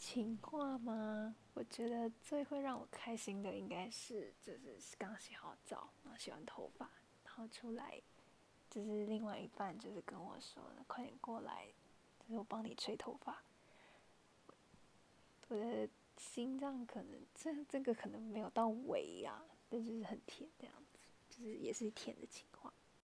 情话吗？我觉得最会让我开心的应该是就是刚洗好澡然后洗完头发然后出来就是另外一半就是跟我说快点过来就是我帮你吹头发。我的心脏可能这这个可能没有到尾呀但就是很甜这样子就是也是甜的情话。